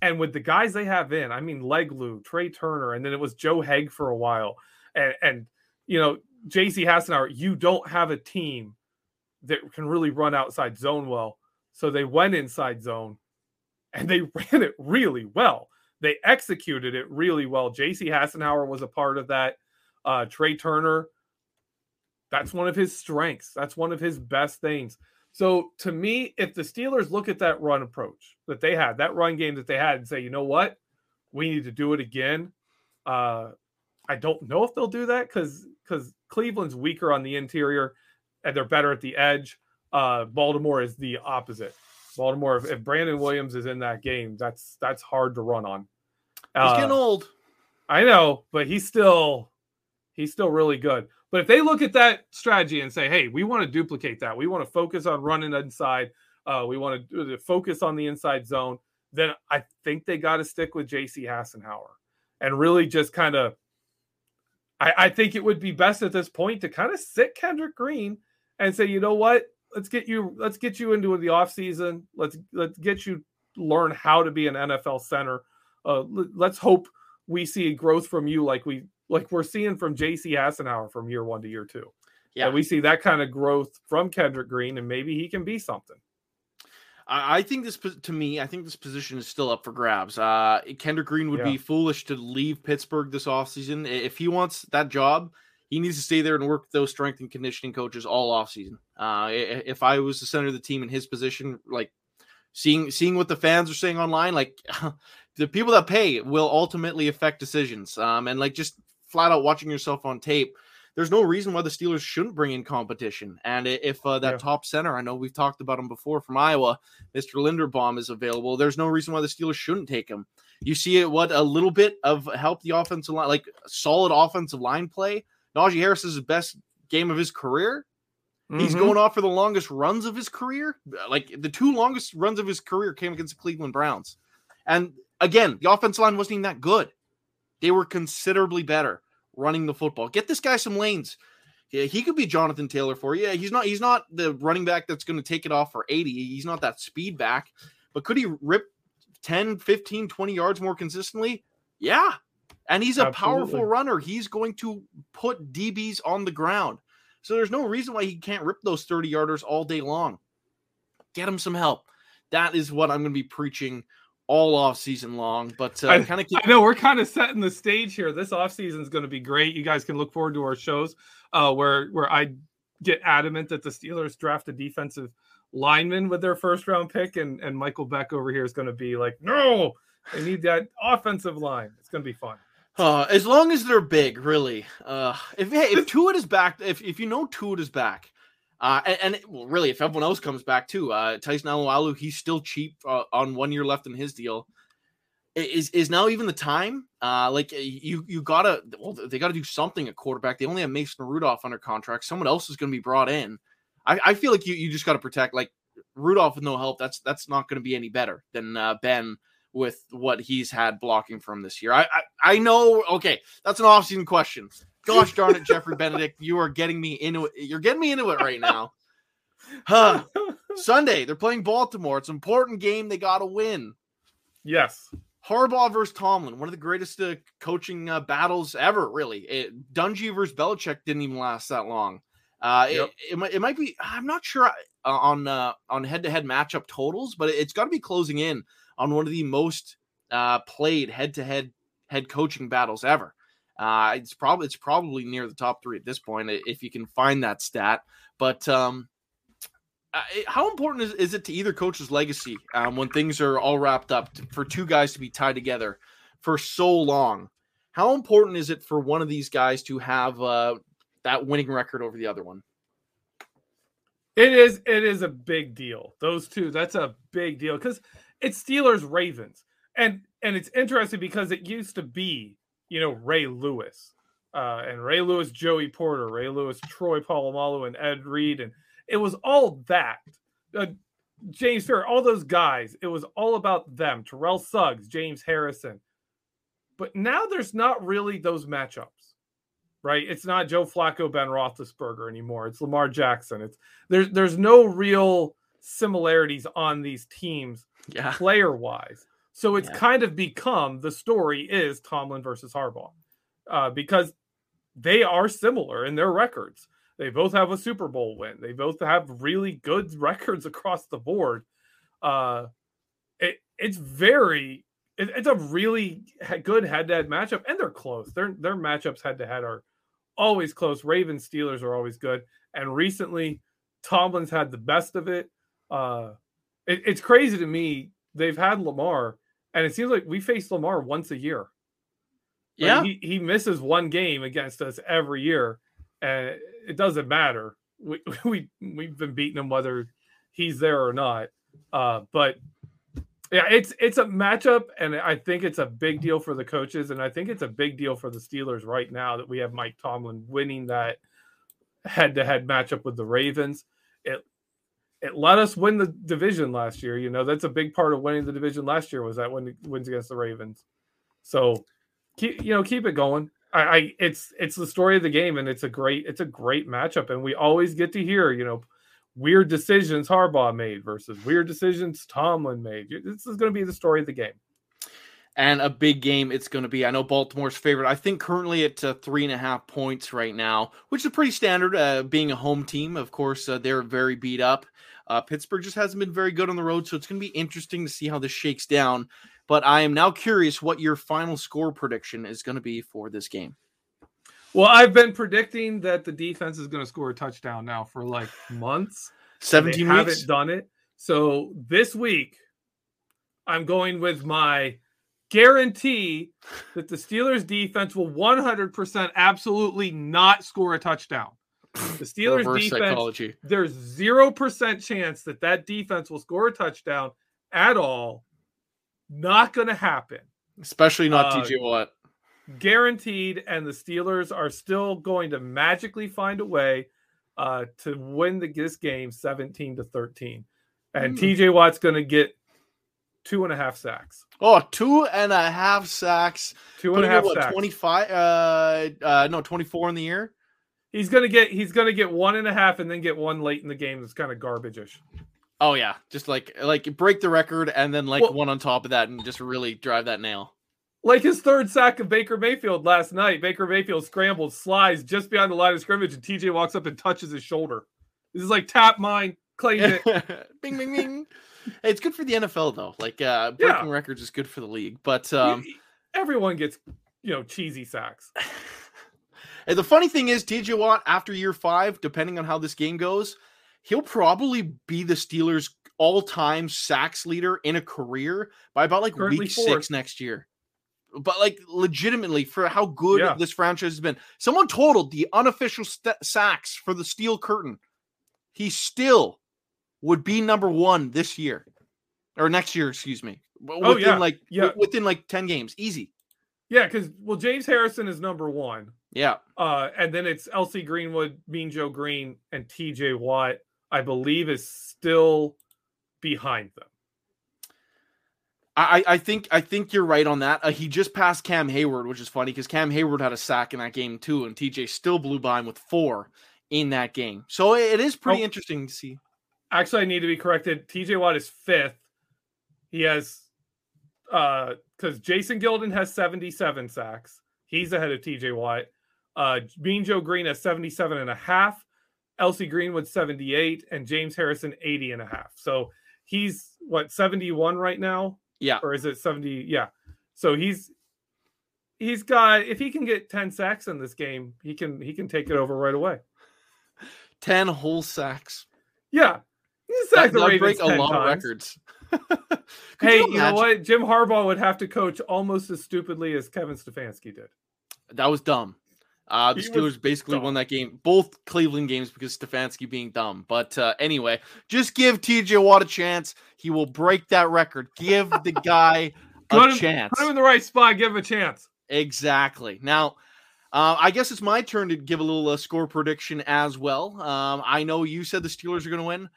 And with the guys they have in, I mean Leglue, Trai Turner, and then it was Joe Haeg for a while. And and you know, JC Hassenauer, you don't have a team that can really run outside zone well. So they went inside zone and they <laughs> ran it really well. They executed it really well. JC Hassenauer was a part of that. Uh, Trai Turner, that's one of his strengths. That's one of his best things. So to me, if the Steelers look at that run approach that they had, that run game that they had, and say, you know what, we need to do it again, Uh, I don't know if they'll do that because because Cleveland's weaker on the interior and they're better at the edge. Uh, Baltimore is the opposite. Baltimore, if, if Brandon Williams is in that game, that's that's hard to run on. He's getting Uh, old. I know, but he's still he's still really good. But if they look at that strategy and say, "Hey, we want to duplicate that. We want to focus on running inside. Uh, we want to focus on the inside zone," then I think they got to stick with J.C. Hassenauer and really just kind of. I, I think it would be best at this point to kind of sit Kendrick Green and say, you know what, let's get you let's get you into the offseason. Let's let's get you learn how to be an NFL center. Uh, let's hope we see growth from you like we like we're seeing from JC Hassenauer from year one to year two. Yeah. And we see that kind of growth from Kendrick Green, and maybe he can be something. I think this to me, I think this position is still up for grabs. Uh, Kendrick Green would Yeah. be foolish to leave Pittsburgh this offseason. If he wants that job, he needs to stay there and work with those strength and conditioning coaches all offseason. Uh, if I was the center of the team in his position, like seeing seeing what the fans are saying online, like <laughs> the people that pay will ultimately affect decisions. Um, and like just flat out watching yourself on tape, there's no reason why the Steelers shouldn't bring in competition. And if uh, that Yeah. top center, I know we've talked about him before from Iowa, Mr. Linderbaum is available. There's no reason why the Steelers shouldn't take him. You see it, what a little bit of help the offensive line, like solid offensive line play. Najee Harris is the best game of his career. He's Mhm. going off for the longest runs of his career. Like the two longest runs of his career came against the Cleveland Browns. And again, the offensive line wasn't even that good. They were considerably better running the football. Get this guy some lanes. Yeah, he could be Jonathan Taylor for you. Yeah, he's not he's not the running back that's going to take it off for 80. He's not that speed back, but could he rip 10, 15, 20 yards more consistently? Yeah. And he's a powerful runner. He's going to put DBs on the ground. So there's no reason why he can't rip those 30 yarders all day long. Get him some help. That is what I'm going to be preaching all off season long. But uh, I- kind of I know we're kind of setting the stage here. This off season is going to be great. You guys can look forward to our shows uh, where where I get adamant that the Steelers draft a defensive lineman with their first round pick, and and Michael Beck over here is going to be like, no, they need that offensive line. It's going to be fun. Uh, as long as they're big, really. Uh, if hey, if Tuitt is back, if if you know Tuitt is back, uh, and, and well, really, if everyone else comes back too, uh, Tyson Alualu, he's still cheap uh, on one year left in his deal. Is is now even the time? Uh, like you you gotta well, they got to do something at quarterback. They only have Mason Rudolph under contract. Someone else is going to be brought in. I, I feel like you you just got to protect like Rudolph with no help. That's that's not going to be any better than uh, Ben with what he's had blocking from this year. I, I I know. Okay, that's an offseason question. Gosh darn it, Geoffrey Benedict, you are getting me into it. You're getting me into it right now. Huh. Sunday, they're playing Baltimore. It's an important game. They got to win. Yes. Harbaugh versus Tomlin, one of the greatest uh, coaching uh, battles ever, really. It, Dungy versus Belichick didn't even last that long. Uh, Yep. it, it, might, it might be, I'm not sure uh, on uh, on head to head matchup totals, but it's got to be closing in on one of the most uh, played head to head head coaching battles ever. Uh, it's probably it's probably near the top three at this point if you can find that stat. But um, how important is, is it to either coach's legacy um, when things are all wrapped up to, for two guys to be tied together for so long? How important is it for one of these guys to have uh, that winning record over the other one? It is it is a big deal. Those two, that's a big deal because it's Steelers Ravens. And and it's interesting because it used to be, you know, Ray Lewis. Uh, and Ray Lewis, Joey Porter, Ray Lewis, Troy Polamalu, and Ed Reed, and it was all that. Uh, James Farrior, all those guys, it was all about them. Terrell Suggs, James Harrison. But now there's not really those matchups, right? It's not Joe Flacco, Ben Roethlisberger anymore. It's Lamar Jackson. It's there's there's no real similarities on these teams Yeah. player wise. So it's Yeah. kind of become the story is Tomlin versus Harbaugh uh, because they are similar in their records. They both have a Super Bowl win. They both have really good <laughs> records across the board. Uh, it, it's very, it, it's a really good head-to-head matchup, and they're close. Their their matchups head-to-head are always close. Ravens Steelers are always good, and recently Tomlin's had the best of it. Uh, it, it's crazy to me. They've had Lamar, and it seems like we face Lamar once a year. Yeah. he, he misses one game against us every year, and it doesn't matter. We <laughs> we we've been beating him whether he's there or not. Uh, but yeah, it's it's a matchup, and I think it's a big deal for the coaches, and I think it's a big deal for the Steelers right now that we have Mike Tomlin winning that head-to-head matchup with the Ravens. It it let us win the division last year. You know, that's a big part of winning the division last year was that win wins against the Ravens. So keep you know keep it going. I, I it's it's the story of the game, and it's a great it's a great matchup, and we always get to hear you know weird decisions Harbaugh made versus weird decisions Tomlin made. This is going to be the story of the game. and a big game it's going to be. I know Baltimore's favorite. I think currently at uh, three and a half points right now, which is pretty standard. Uh, being a home team, of course, uh, they're very beat up. Uh, Pittsburgh just hasn't been very good on the road, so it's going to be interesting to see how this shakes down. But I am now curious what your final score prediction is going to be for this game. Well, I've been predicting that the defense is going to score a touchdown now for like months. and they 17 haven't weeks. done it. So this week, I'm going with my guarantee that the Steelers defense will 100% absolutely not score a touchdown. The <laughs> Steelers Reverse defense, psychology. there's 0% chance that that defense will score a touchdown at all. Not going to happen. Especially not Uh, TJ Watt. Guaranteed. And the Steelers are still going to magically find a way uh, to win the, this game 17 to 13. And Hmm. TJ Watt's going to get two and a half sacks. Oh, two and a half sacks. Two and a half what, sacks. 25 uh uh no 24 in the year He's gonna get he's gonna get one and a half and then get one late in the game that's kind of garbage-ish. oh yeah just like like break the record and then like Well- one on top of that and just really drive that nail Like his third sack of Baker Mayfield last night. Baker Mayfield scrambles, slides just behind the line of scrimmage, and TJ walks up and touches his shoulder. This is like tap mine, claim it. <laughs> bing bing bing hey, it's good for the nfl though like uh Yeah. breaking records is good for the league but um Everyone gets you know cheesy sacks. <laughs> and the funny thing is tj watt after year five depending on how this game goes he'll probably be the steelers all-time sacks leader in a career by about like Currently week fourth. six next year but like legitimately for how good Yeah. this franchise has been someone totaled the unofficial st- sacks for the steel curtain he still would be number one this year or next year excuse me w- Oh, yeah. like Yeah. wi- within like 10 games easy Yeah, because well, James Harrison is number one. Yeah Uh, and then it's L.C. Greenwood, Mean Joe Greene, and TJ Watt, I believe, is still behind them. I, I think I think you're right on that. Uh, he just passed Cam Heyward, which is funny because Cam Heyward had a sack in that game too, and TJ still blew by him with four in that game. So it, it is pretty Oh. interesting to see. Actually, I need to be corrected. TJ Watt is fifth. He has uh because Jason Gildon has 77 sacks. He's ahead of TJ Watt. Uh Mean Joe Greene at 77 and a half, L.C. Greenwood 78, and James Harrison 80 and a half. So he's what 71 right now? Yeah, or is it 70 yeah so he's he's got if he can get 10 sacks in this game he can he can take it over right away <laughs> ten whole sacks. yeah he That, sacked that'd break a 10 lot of records. <laughs> Hey you, know what jim harbaugh would have to coach almost as stupidly as kevin stefanski did That was dumb. Uh, the He Steelers basically dumb. won that game, both Cleveland games, because Stefanski being dumb. But uh, anyway, just give TJ Watt a chance. He will break that record. Give the <laughs> guy a him- chance. put him in the right spot give him a chance Exactly. Now, uh, I guess it's my turn to give a little uh, score prediction as well. Um, I know you said the Steelers are going to win.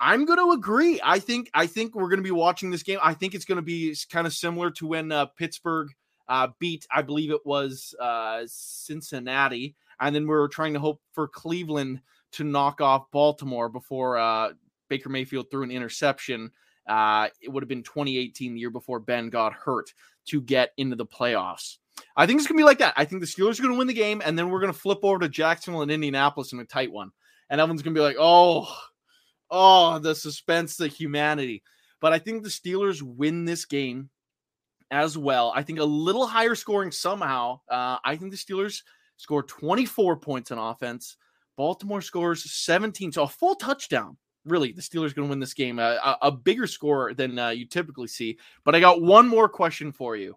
I'm going to agree. I think I think we're going to be watching this game. I think it's going to be kind of similar to when uh, Pittsburgh uh, beat, I believe it was uh, Cincinnati, and then we were trying to hope for Cleveland to knock off Baltimore before uh, Baker Mayfield threw an interception. Uh, it would have been 2018, the year before Ben got hurt, to get into the playoffs. I think it's gonna be like that. I think the Steelers are gonna win the game, and then we're gonna flip over to Jacksonville and Indianapolis in a tight one, and everyone's gonna be like, "Oh, oh, the suspense, the humanity." But I think the Steelers win this game as well. I think a little higher scoring somehow. Uh, I think the Steelers score 24 points on offense. Baltimore scores 17, so a full touchdown. Really, the Steelers going to win this game. Uh, a, a bigger score than uh, you typically see. But I got one more question for you.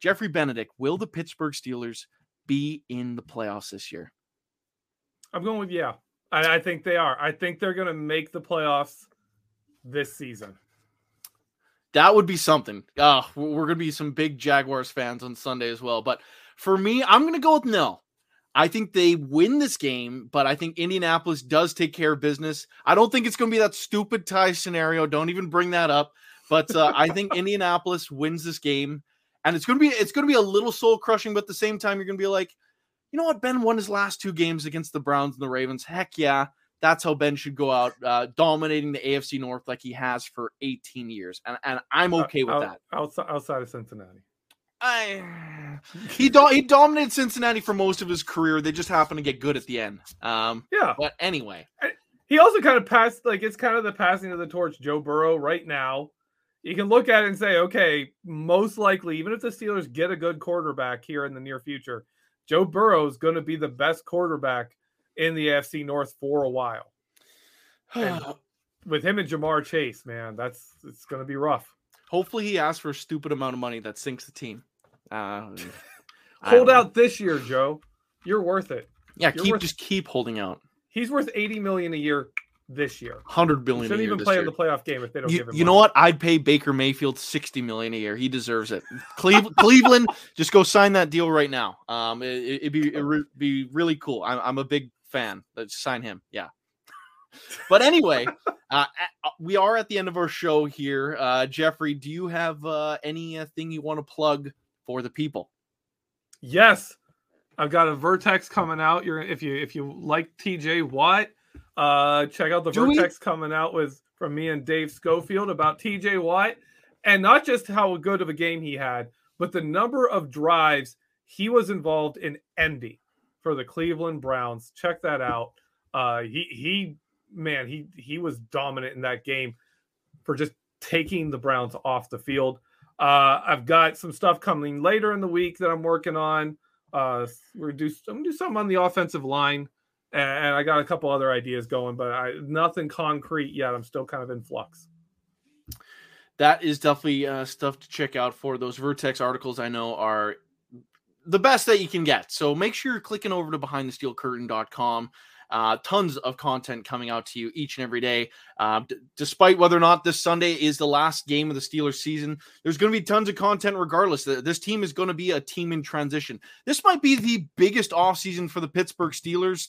Geoffrey Benedict, will the Pittsburgh Steelers be in the playoffs this year? I'm going with yeah. I, I think they are. I think they're going to make the playoffs this season. That would be something. Uh, we're going to be some big Jaguars fans on Sunday as well. But for me, I'm going to go with no. I think they win this game, but I think Indianapolis does take care of business. I don't think it's going to be that stupid tie scenario. Don't even bring that up. But uh, I think <laughs> Indianapolis wins this game, and it's going to be it's going to be a little soul crushing. But at the same time, you're going to be like, you know what? Ben won his last two games against the Browns and the Ravens. Heck yeah, that's how Ben should go out, uh, dominating the AFC North like he has for 18 years, and and I'm okay with that. Outside, outside of Cincinnati. I he do, he dominated Cincinnati for most of his career. They just happened to get good at the end. Um, Yeah. but anyway, He also kind of passed, like, it's kind of the passing of the torch. Joe Burrow right now. You can look at it and say, okay, most likely, even if the Steelers get a good quarterback here in the near future, Joe Burrow is going to be the best quarterback in the AFC North for a while. And <sighs> with him and Ja'Marr Chase, man, that's it's going to be rough. hopefully he asks for a stupid amount of money that sinks the team. Uh, <laughs> Hold don't know. out this year, Joe. You're worth it. Yeah, You're keep worth- just keep holding out. He's worth 80 million a year this year. Hundred billion. He shouldn't even play in the playoff game if they don't You, give him you know what? I'd pay Baker Mayfield sixty million a year. He deserves it. Cleveland, <laughs> Cleveland, just go sign that deal right now. Um, it, would be it'd be really cool. I'm, I'm a big fan. Let's sign him. Yeah. <laughs> But anyway, uh, we are at the end of our show here. Uh, Geoffrey, do you have uh, anything you want to plug for the people? Yes, I've got a Vertex coming out. You're if you if you like TJ Watt, uh, check out the Do we? Vertex coming out with from me and Dave Schofield about TJ Watt, and not just how good of a game he had, but the number of drives he was involved in ending for the Cleveland Browns. Check that out. Uh, he he man he he was dominant in that game for just taking the Browns off the field. Uh, I've got some stuff coming later in the week that I'm working on. Uh, we're do I'm gonna do something on the offensive line, and, and I got a couple other ideas going, but I nothing concrete yet. I'm still kind of in flux. that is definitely uh, stuff to check out for those Vertex articles. I know are the best that you can get. So make sure you're clicking over to behindthesteelcurtain.com. Uh, tons of content coming out to you each and every day. Uh, d- despite whether or not this Sunday is the last game of the Steelers season, there's going to be tons of content regardless. This team is going to be a team in transition. This might be the biggest offseason for the Pittsburgh Steelers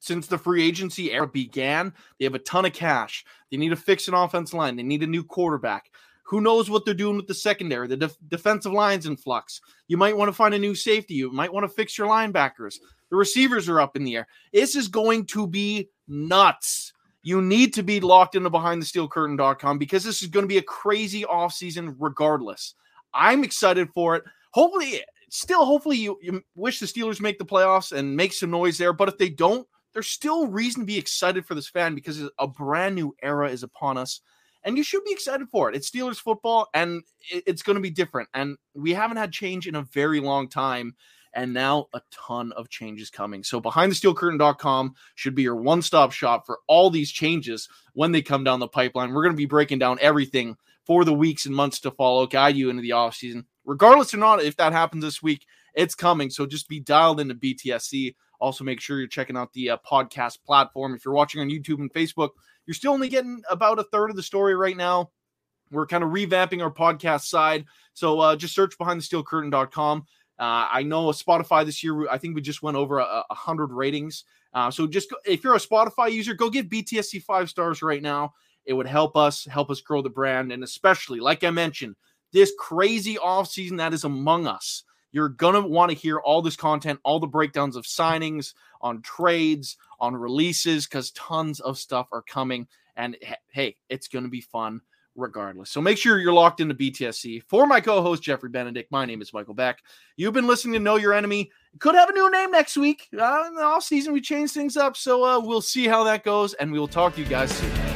since the free agency era began. They have a ton of cash. They need to fix an offense line. They need a new quarterback. Who knows what they're doing with the secondary? The def- defensive line's in flux. You might want to find a new safety. You might want to fix your linebackers. The receivers are up in the air. This is going to be nuts. You need to be locked into behindthesteelcurtain.com because this is going to be a crazy offseason regardless. I'm excited for it. Hopefully, still, hopefully, you, you wish the Steelers make the playoffs and make some noise there. But if they don't, there's still reason to be excited for this fan because a brand new era is upon us. And you should be excited for it. It's Steelers football, and it's going to be different. And we haven't had change in a very long time. And now a ton of changes coming. So behindthesteelcurtain.com should be your one-stop shop for all these changes when they come down the pipeline. We're going to be breaking down everything for the weeks and months to follow, guide you into the offseason. Regardless or not, if that happens this week, it's coming. So just be dialed into BTSC. Also, make sure you're checking out the uh, podcast platform. If you're watching on YouTube and Facebook, you're still only getting about a third of the story right now. We're kind of revamping our podcast side. So uh, just search behindthesteelcurtain.com. Uh, I know Spotify this year, I think we just went over a, a hundred ratings. Uh, so just go, if you're a Spotify user, go give BTSC five stars right now. It would help us, help us grow the brand. And especially, like I mentioned, this crazy off season that is among us. You're going to want to hear all this content, all the breakdowns of signings, on trades, on releases, because tons of stuff are coming. And hey, it's going to be fun regardless. So make sure you're locked into BTSC. For my co host, Geoffrey Benedict, my name is Michael Beck. You've been listening to Know Your Enemy. Could have a new name next week. Uh, in the off season, we change things up. So uh, we'll see how that goes, and we will talk to you guys soon.